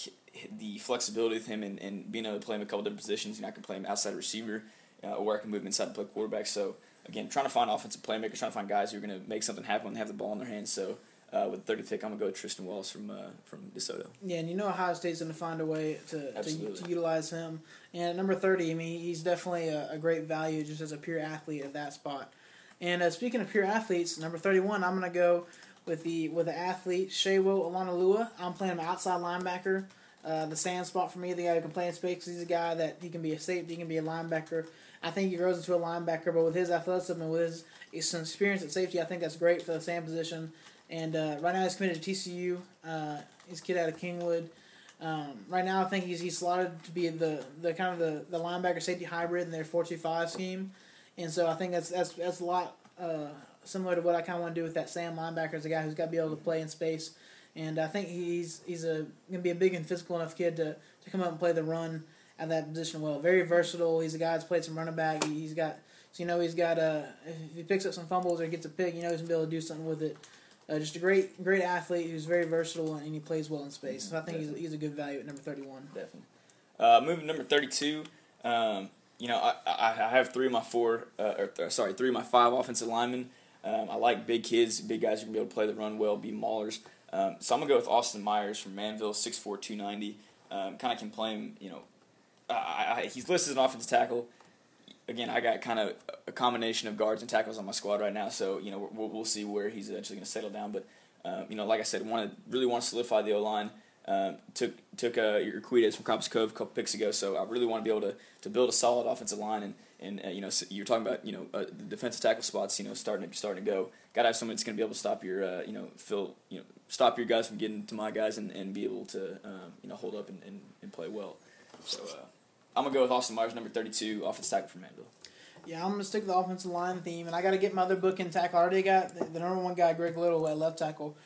Speaker 2: the flexibility with him and, and being able to play him a couple different positions. You know, I can play him outside receiver, uh, or I can move him inside and play quarterback. So again, trying to find offensive playmakers, trying to find guys who are going to make something happen when they have the ball in their hands. So uh, with 30 pick, I'm gonna go with Tristan Wallace from uh, from DeSoto.
Speaker 1: Yeah, and you know Ohio State's gonna find a way to, to, to, utilize him. And at number 30, I mean, he's definitely a, a great value just as a pure athlete at that spot. And uh, speaking of pure athletes, number 31, I'm gonna go with the with the athlete Sewo Olonilua. I'm playing him outside linebacker. Uh, the Sam spot for me, the guy who can play in space. He's a guy that he can be a safety, he can be a linebacker. I think he grows into a linebacker, but with his athleticism and with his, his experience at safety, I think that's great for the Sam position. And uh, right now he's committed to TCU. Uh, he's a kid out of Kingwood. Um, right now I think he's he's slotted to be the, the kind of the, the linebacker safety hybrid in their four two five scheme. And so I think that's that's that's a lot uh, similar to what I kind of want to do with that Sam linebacker as a guy who's got to be able to play in space. And I think he's he's a gonna be a big and physical enough kid to, to come up and play the run at that position well. Very versatile. He's a guy that's played some running back. He's got so you know he's got a if he picks up some fumbles or gets a pick, you know he's gonna be able to do something with it. Uh, just a great, great athlete who's very versatile and he plays well in space. So I think he's, he's a good value at number thirty-one.
Speaker 2: Definitely. Uh, moving number thirty-two. Um, you know, I, I, I have three of my four, uh, or, or, sorry, three of my five offensive linemen. Um, I like big kids, big guys who can be able to play the run well, be maulers. Um, so I'm gonna go with Austin Myers from Manvel, 6'4", 290. Um, kind of can play him. You know, I, I, he's listed as an offensive tackle again, I got kind of a combination of guards and tackles on my squad right now, so you know we'll, we'll see where he's eventually going to settle down. But um, you know, like I said, want to really want to solidify the O line. Um, took took uh, Urquidez from Copperas Cove a couple picks ago, so I really want to be able to, to build a solid offensive line. And and uh, you know, so you're talking about you know uh, the defensive tackle spots, you know, starting to starting to go. Got to have someone that's going to be able to stop your uh, you know fill you know stop your guys from getting to my guys and, and be able to um, you know hold up and, and, and play well. So. Uh, I'm gonna go with Austin Myers, number 32, offensive tackle for Manvel.
Speaker 1: Yeah, I'm gonna stick with the offensive line theme, and I got to get my other book in tackle. I already got the, the, number one guy, Greg Little, at left tackle,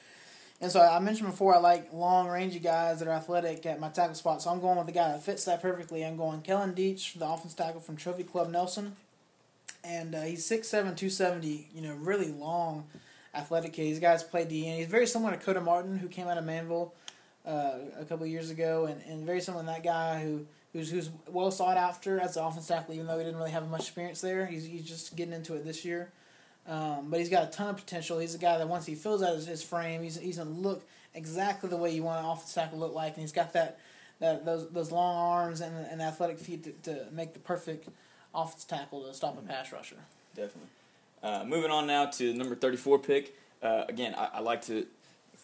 Speaker 1: and so I mentioned before I like long, rangy guys that are athletic at my tackle spot. So I'm going with the guy that fits that perfectly. I'm going Kellen Diesch, the offensive tackle from Trophy Club Nelson, and uh, he's 6'7", 270, You know, really long, athletic kid. These guys play D, and he's very similar to Koda Martin, who came out of Manvel uh, a couple years ago, and, and very similar to that guy who who's who's well sought after as an offensive tackle, even though he didn't really have much experience there. He's he's just getting into it this year. Um, but he's got a ton of potential. He's a guy that once he fills out his, his frame, he's he's gonna look exactly the way you want an offensive tackle to look like, and he's got that, that those those long arms and, and athletic feet to, to make the perfect offensive tackle to stop a pass rusher.
Speaker 2: Definitely. Uh, moving on now to number 34 pick. Uh, again, I, I, like to,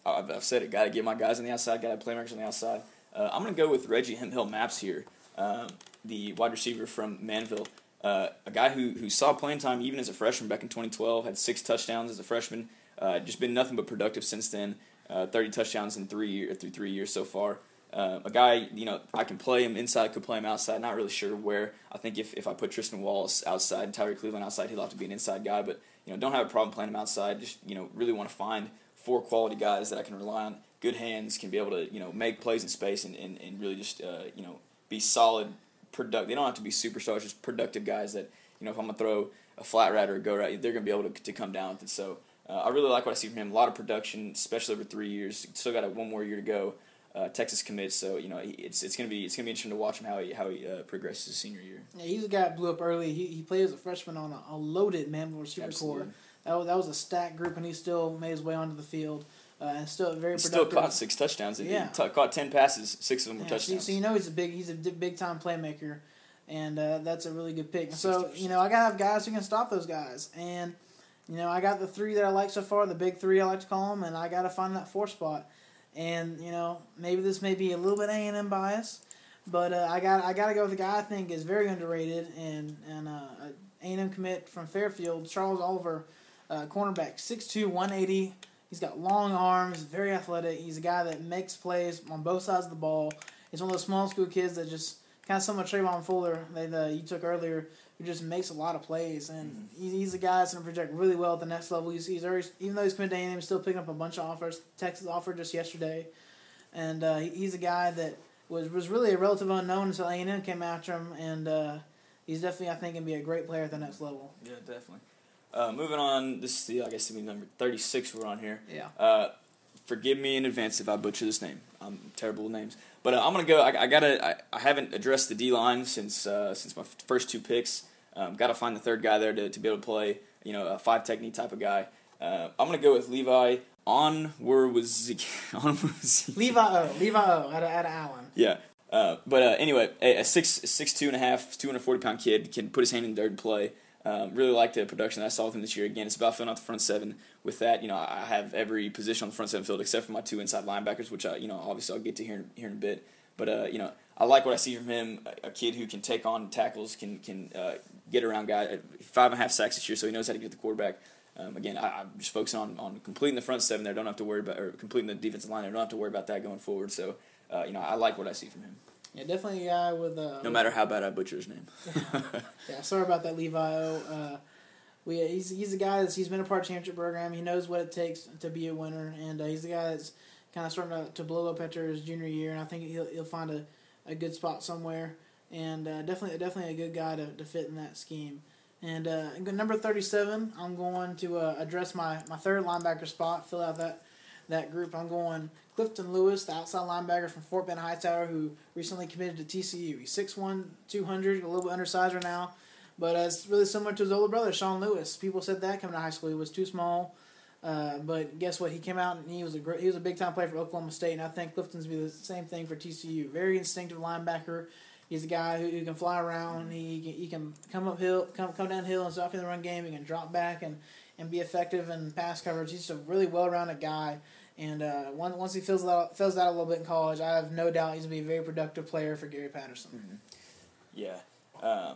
Speaker 2: I've, I've said it, got to get my guys on the outside, got to playmakers on the outside. Uh, I'm going to go with Reggie Hemphill-Mapps here, um, the wide receiver from Manvel. Uh, a guy who, who saw playing time even as a freshman back in 2012, had six touchdowns as a freshman, uh, just been nothing but productive since then. Uh, 30 touchdowns in three year, through three years so far. Uh, a guy, you know, I can play him inside, could play him outside. Not really sure where. I think if, if I put Tristan Wallace outside Tyree Cleveland outside, he'll have to be an inside guy. But you know, don't have a problem playing him outside. Just you know, really want to find four quality guys that I can rely on. Good hands, can be able to you know make plays in space and, and, and really just uh, you know be solid, productive. They don't have to be superstars, just productive guys that you know if I'm gonna throw a flat route or a go route, they're gonna be able to, to come down with it. So uh, I really like what I see from him. A lot of production, especially over three years. Still got a, one more year to go uh, Texas commits, So you know it's it's gonna be it's gonna be interesting to watch him how he how he uh, progresses his senior year.
Speaker 1: Yeah, he's a guy that blew up early. He he played as a freshman on a, a loaded Manvel receiver Absolutely. core. That was, that was a stacked group, and he still made his way onto the field. Uh, and still very productive.
Speaker 2: Still caught six touchdowns. Yeah, he t- caught ten passes. Six of them were yeah, touchdowns.
Speaker 1: So, so, you know he's a big he's a big time playmaker, and uh, that's a really good pick. So you know I gotta have guys who can stop those guys, and you know I got the three that I like so far, the big three I like to call them, and I gotta find that four spot. And you know, maybe this may be a little bit A and M bias, but uh, I got I got to go with a guy I think is very underrated and and uh, A and M commit from Fairfield, Charles Oliver, uh, cornerback, 6'2", 180. He's got long arms, very athletic. He's a guy that makes plays on both sides of the ball. He's one of those small school kids that just kind of similar to Trayvon Fuller that uh, you took earlier who just makes a lot of plays, and mm-hmm. he's a guy that's going to project really well at the next level. He's, he's already, even though he's committed to A&M, he's still picking up a bunch of offers. Texas offered just yesterday, and uh, he's a guy that was was really a relative unknown until A&M came after him, and uh, he's definitely I think going to be a great player at the next level.
Speaker 2: Yeah, definitely. Uh, moving on, this is the I guess be number thirty six. We're on here.
Speaker 1: Yeah.
Speaker 2: Uh, forgive me in advance if I butcher this name. I'm terrible with names, but uh, I'm gonna go. I, I gotta. I, I, haven't addressed the D line since uh, since my first two picks. Um, Got to find the third guy there to, to be able to play, you know, a five technique type of guy. Uh, I'm going to go with Levi on where was
Speaker 1: on Levi O Levi O out of, out of Allen.
Speaker 2: Yeah, uh, but uh, anyway, a, a six six two and a half, two hundred forty pound kid can put his hand in the dirt and play. Um, really like the production I saw with him this year. Again, it's about filling out the front seven. With that, you know, I have every position on the front seven field except for my two inside linebackers, which I, you know, obviously I'll get to here here in a bit. But uh, you know, I like what I see from him. A, kid who can take on tackles, can can uh, get around guy. Uh, five and a half sacks this year, so he knows how to get the quarterback. Um, again, I, am just focusing on, on completing the front seven there. Don't have to worry about or completing the defensive line. there. don't have to worry about that going forward. So, uh, you know, I like what I see from him.
Speaker 1: Yeah, definitely a guy with a.
Speaker 2: Uh, no matter how bad I butcher his name.
Speaker 1: yeah, sorry about that, Levi. Uh, we he's he's a guy that's he's been a part of the championship program. He knows what it takes to be a winner, and uh, he's the guy that's kind of starting to, to blow up after his junior year. And I think he'll he'll find a, a good spot somewhere, and uh, definitely definitely a good guy to, to fit in that scheme. And uh, number 37, I'm going to uh, address my, my third linebacker spot, fill out that that group. I'm going Clifton Lewis, the outside linebacker from Fort Bend Hightower, who recently committed to TCU. He's 6'1", 200, a little bit undersized right now, but uh, it's really similar to his older brother, Sean Lewis. People said that coming to high school. He was too small, uh, but guess what? He came out and he was a great, he was a big time player for Oklahoma State, and I think Clifton's be the same thing for TCU. Very instinctive linebacker He's a guy who, who can fly around. He can, he can come uphill, come come downhill and stop in the run game. He can drop back and, and be effective in pass coverage. He's just a really well rounded guy. And uh, once once he fills out fills out a little bit in college, I have no doubt he's gonna be a very productive player for Gary Patterson.
Speaker 2: Mm-hmm. Yeah. Uh,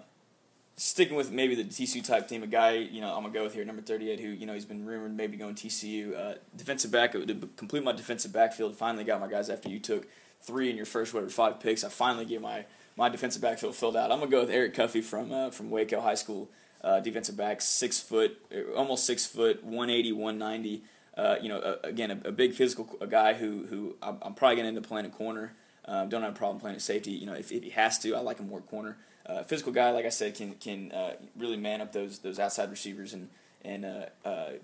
Speaker 2: sticking with maybe the TCU type team, a guy you know I'm gonna go with here, number 38, who you know he's been rumored maybe going TCU. Uh, defensive back to complete my defensive backfield. Finally got my guys after you took three in your first whatever five picks. I finally get my my defensive backfield filled out. I'm gonna go with Eric Cuffey from uh, from Waco High School. Uh, defensive back, six foot, almost six foot, 180, 190. Uh, you know, uh, again, a, a, big physical a guy who who I'm, I'm probably gonna end up playing a corner. Um, don't have a problem playing a safety. You know, if, if he has to, I like him more corner. Uh, physical guy, like I said, can can uh, really man up those those outside receivers and and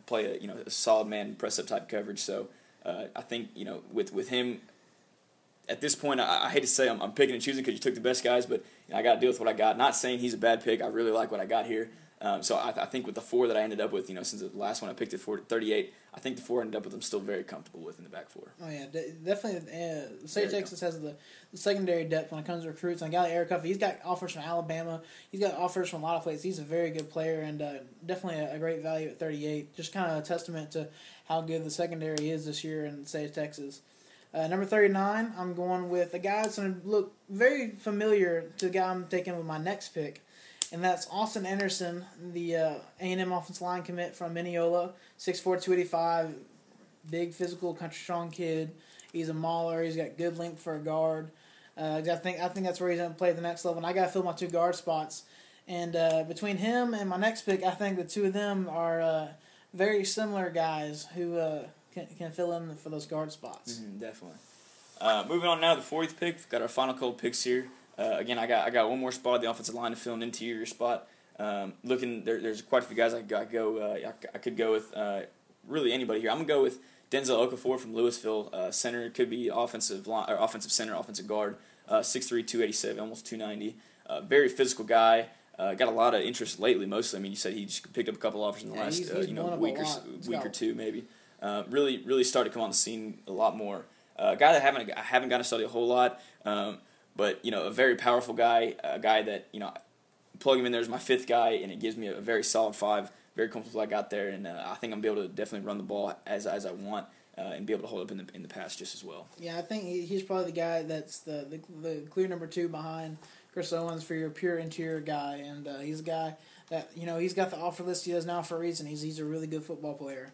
Speaker 2: play a you know a solid man press up type coverage. So I think you know with with him at this point, I, I hate to say I'm, I'm picking and choosing because you took the best guys, but you know, I got to deal with what I got. Not saying he's a bad pick. I really like what I got here. Um, so I, I, think with the four that I ended up with, you know, since the last one I picked at 40, 38, I think the four I ended up with I'm still very comfortable with in the back four.
Speaker 1: Oh yeah, de- definitely. Uh, State of Texas has the, the, secondary depth when it comes to recruits. And a guy like Eric Huffey, he's got offers from Alabama. He's got offers from a lot of places. He's a very good player and uh, definitely a, a, great value at 38. Just kind of a testament to how good the secondary is this year in state of Texas. Uh, number 39, I'm going with a guy that's going to look very familiar to the guy I'm taking with my next pick, and that's Austin Anderson, the uh, A&M offensive line commit from Mineola, 6'4", 285, big physical, country strong kid. He's a mauler. He's got good length for a guard. Uh, I think I think that's where he's going to play at the next level. And I got to fill my two guard spots. And uh, between him and my next pick, I think the two of them are uh, very similar guys who uh, can, can fill in for those guard spots.
Speaker 2: Mm-hmm, definitely. Uh, moving on now, the fourth pick. We've got our final couple picks here. Uh, again, I got I got one more spot the offensive line to fill an interior spot. Um, looking, there, there's quite a few guys I could go. Uh, I, I, could go with uh, really anybody here. I'm gonna go with Denzel Okafor from Lewisville. Uh, center could be offensive line, or offensive center, offensive guard. Uh, 6'3", 287, almost 290. Uh, very physical guy. Uh, got a lot of interest lately. Mostly, I mean, you said he just picked up a couple offers in the
Speaker 1: yeah,
Speaker 2: last
Speaker 1: he's, he's
Speaker 2: you know week or week or two maybe. really, really started to come on the scene a lot more. a guy that I haven't I haven't got to study a whole lot. Um, but you know, a very powerful guy, a guy that you know, plug him in there as my fifth guy, and it gives me a very solid five. Very comfortable I got there, and uh, I think I'm be able to definitely run the ball as as I want. Uh, and be able to hold up in the in the pass just as well.
Speaker 1: Yeah, I think he's probably the guy that's the, the, the clear number two behind Chris Owens for your pure interior guy, and uh, he's a guy that you know he's got the offer list he does now for a reason. He's he's a really good football player.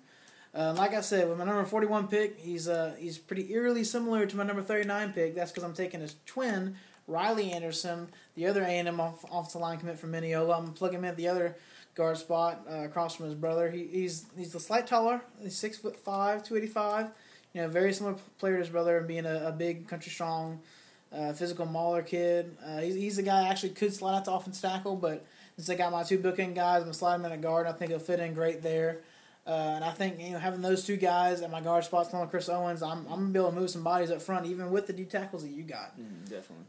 Speaker 1: Um, like I said, with my number 41 pick, he's uh, he's pretty eerily similar to my number 39 pick. That's because I'm taking his twin, Riley Anderson, the other A&M off, offensive line commit from Mineola. I'm plugging him in at the other guard spot uh, across from his brother. He, he's he's a slight taller. He's six foot five, 285. You know, very similar player to his brother and being a, a big country strong, uh, physical mauler kid. Uh, he's, he's the guy I actually could slide out to offense tackle, but since I got my two bookend guys, I'm slide him in a guard. I think he'll fit in great there. Uh, and I think you know having those two guys at my guard spots, along with Chris Owens, I'm, I'm gonna be able to move some bodies up front, even with the D tackles that you got.
Speaker 2: Mm, definitely.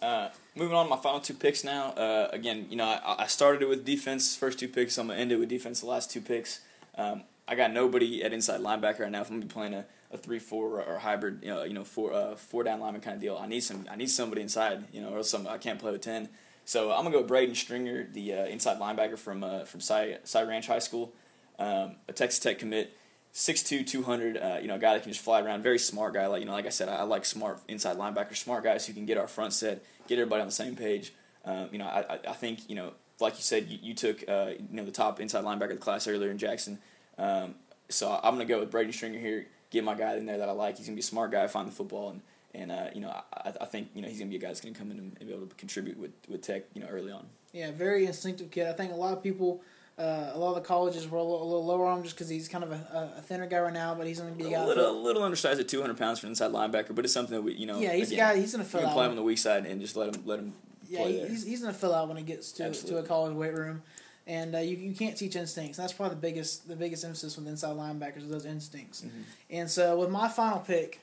Speaker 2: Uh, moving on to my final two picks now. Uh, again, you know, I, I, started it with defense first two picks. I'm gonna end it with defense the last two picks. Um, I got nobody at inside linebacker right now. If I'm gonna be playing a, a three four or, or hybrid, you know, you know, four uh, four down lineman kind of deal, I need some. I need somebody inside, you know, or some I can't play with ten. So I'm gonna go Braden Stringer, the uh, inside linebacker from uh, from Cy, Cy Ranch High School um, a Texas Tech commit, 6'2", 200, uh, you know, a guy that can just fly around, very smart guy. Like you know, like I said, I, I like smart inside linebackers, smart guys who can get our front set, get everybody on the same page. Um, you know, I, I think you know, like you said, you, you took uh, you know the top inside linebacker of the class earlier in Jackson. Um, so I'm gonna go with Braden Stringer here. Get my guy in there that I like. He's gonna be a smart guy, find the football, and and uh, you know I, I think you know he's gonna be a guy that's gonna come in and be able to contribute with, with Tech you know early on.
Speaker 1: Yeah, very instinctive kid. I think a lot of people uh, a lot of the colleges were a little, a little lower on him just because he's kind of a, a, thinner guy right now, but he's going to be a
Speaker 2: guy. A little, a little undersized at 200 pounds for an inside linebacker, but it's something that we, you know.
Speaker 1: Yeah, he's again, a guy. He's going to fill
Speaker 2: you
Speaker 1: can
Speaker 2: out. play him on the weak side and just let him let him.
Speaker 1: Yeah, he's, he's going to fill out when he gets to to a college weight room, and uh, you you can't teach instincts. That's probably the biggest the biggest emphasis with inside linebackers is those instincts. Mm-hmm. And so with my final pick,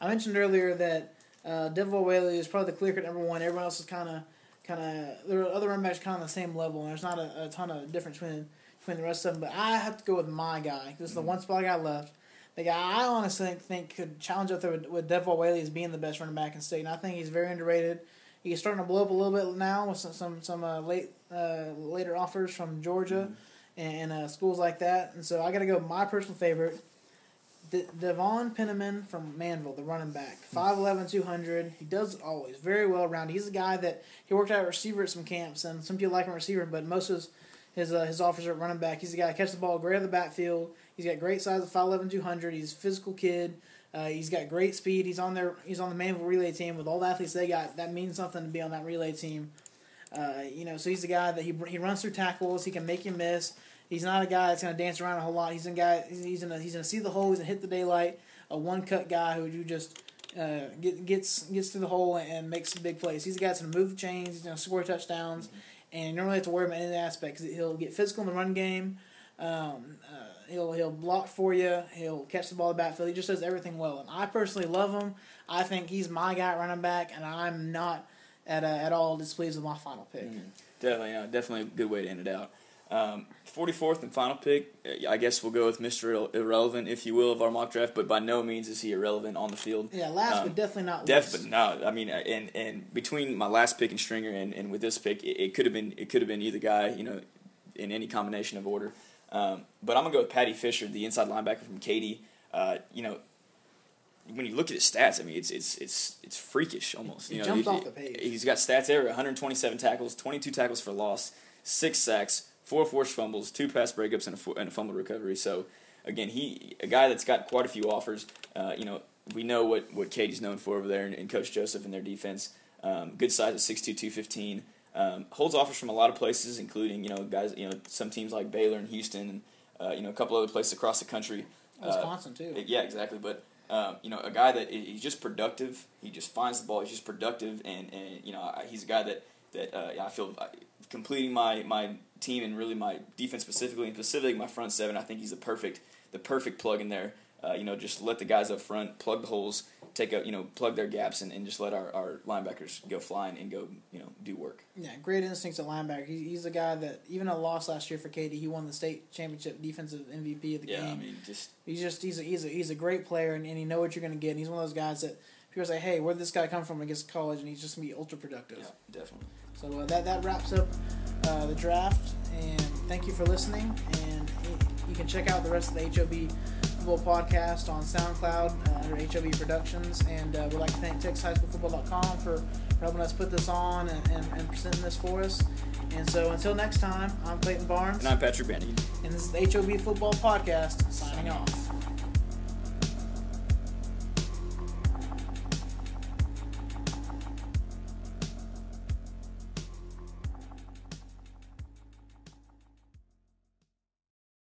Speaker 1: I mentioned earlier that uh, Devwah Whaley is probably the clear cut number one. Everyone else is kind of kind of there are other running backs kind of the same level, and there's not a, a ton of difference between between the rest of them. But I have to go with my guy. This is the mm-hmm. one spot I got left. The guy I honestly think think could challenge up there with, with Devwah Whaley as being the best running back in state. And I think he's very underrated. He's starting to blow up a little bit now with some some, some uh, late uh, later offers from Georgia mm-hmm. and, uh, schools like that. And so I got to go my personal favorite. De- Devon Penniman from Manvel, the running back, 5'11", 200. He does it always very well around. He's a guy that he worked out at receiver at some camps, and some people like him receiver, but most of his his uh, his officer at running back. He's a guy that catches the ball great out of the backfield. He's got great size of 5'11", 200. He's a physical kid. Uh, he's got great speed. He's on their he's on the Manvel relay team with all the athletes they got. That means something to be on that relay team. Uh, you know, so he's a guy that he he runs through tackles. He can make you miss. He's not a guy that's going to dance around a whole lot. He's a guy. He's gonna he's gonna see the hole. He's gonna hit the daylight. A one cut guy who you just uh, get, gets gets through the hole and makes some big plays. He's a guy that's gonna move the chains. He's gonna score touchdowns. And you don't really have to worry about any aspect because he'll get physical in the run game. Um, uh, he'll he'll block for you. He'll catch the ball in the backfield. He just does everything well, and I personally love him. I think he's my guy running back, and I'm not at uh, at all displeased with my final pick.
Speaker 2: Mm, definitely, yeah, definitely a good way to end it out. Um, 44th and final pick, I guess we'll go with Mr. Irrelevant, if you will, of our mock draft, but by no means is he irrelevant on the field.
Speaker 1: Yeah, last
Speaker 2: Um,
Speaker 1: but definitely not
Speaker 2: Def,
Speaker 1: least.
Speaker 2: no, I mean, uh, and and between my last pick and Stringer, and, and with this pick, it, it could have been it could have been either guy, you know, in any combination of order. Um, but I'm gonna go with Paddy Fisher, the inside linebacker from Katy. Uh, you know, when you look at his stats, I mean, it's it's it's it's freakish almost.
Speaker 1: It
Speaker 2: you know,
Speaker 1: jumps
Speaker 2: he-
Speaker 1: off the page.
Speaker 2: He's got stats there: 127 tackles, 22 tackles for loss, six sacks, four forced fumbles, two pass breakups, and a, and a fumble recovery. So, again, he a guy that's got quite a few offers. Uh, you know, we know what what Katy's known for over there, and, and Coach Joseph and their defense. Um, good size at 6'2", 215. Um, holds offers from a lot of places, including you know guys, you know some teams like Baylor and Houston, and uh, you know a couple other places across the country. Uh,
Speaker 1: Wisconsin too.
Speaker 2: yeah, exactly. But um, you know, a guy that he's just productive. He just finds the ball. He's just productive, and, and you know, he's a guy that that uh, I feel uh, completing my my team and really my defense specifically, and specifically my front seven. I think he's the perfect the perfect plug in there. Uh, you know, just let the guys up front plug the holes, take out you know plug their gaps, and, and just let our, our linebackers go flying and go you know do work.
Speaker 1: Yeah, great instincts at linebacker. He, he's the guy that even a loss last year for Katy, he won the state championship defensive MVP of the
Speaker 2: Yeah,
Speaker 1: game.
Speaker 2: I mean, just
Speaker 1: He's just he's a, he's a, he's a great player, and, and you know what you're going to get. And he's one of those guys that people say, "Hey, where did this guy come from?" against college, and he's just going to be ultra productive.
Speaker 2: yeah, definitely.
Speaker 1: So uh, that that wraps up uh, the draft, and thank you for listening. And you can check out the rest of the HOB Football Podcast on SoundCloud uh, under HOB Productions. And uh, we'd like to thank TexasHighSchoolFootball.com for, for helping us put this on and, and, and presenting this for us. And so until next time, I'm Clayton Barnes,
Speaker 2: And I'm Patrick Bannigan.
Speaker 1: and this is the HOB Football Podcast signing off.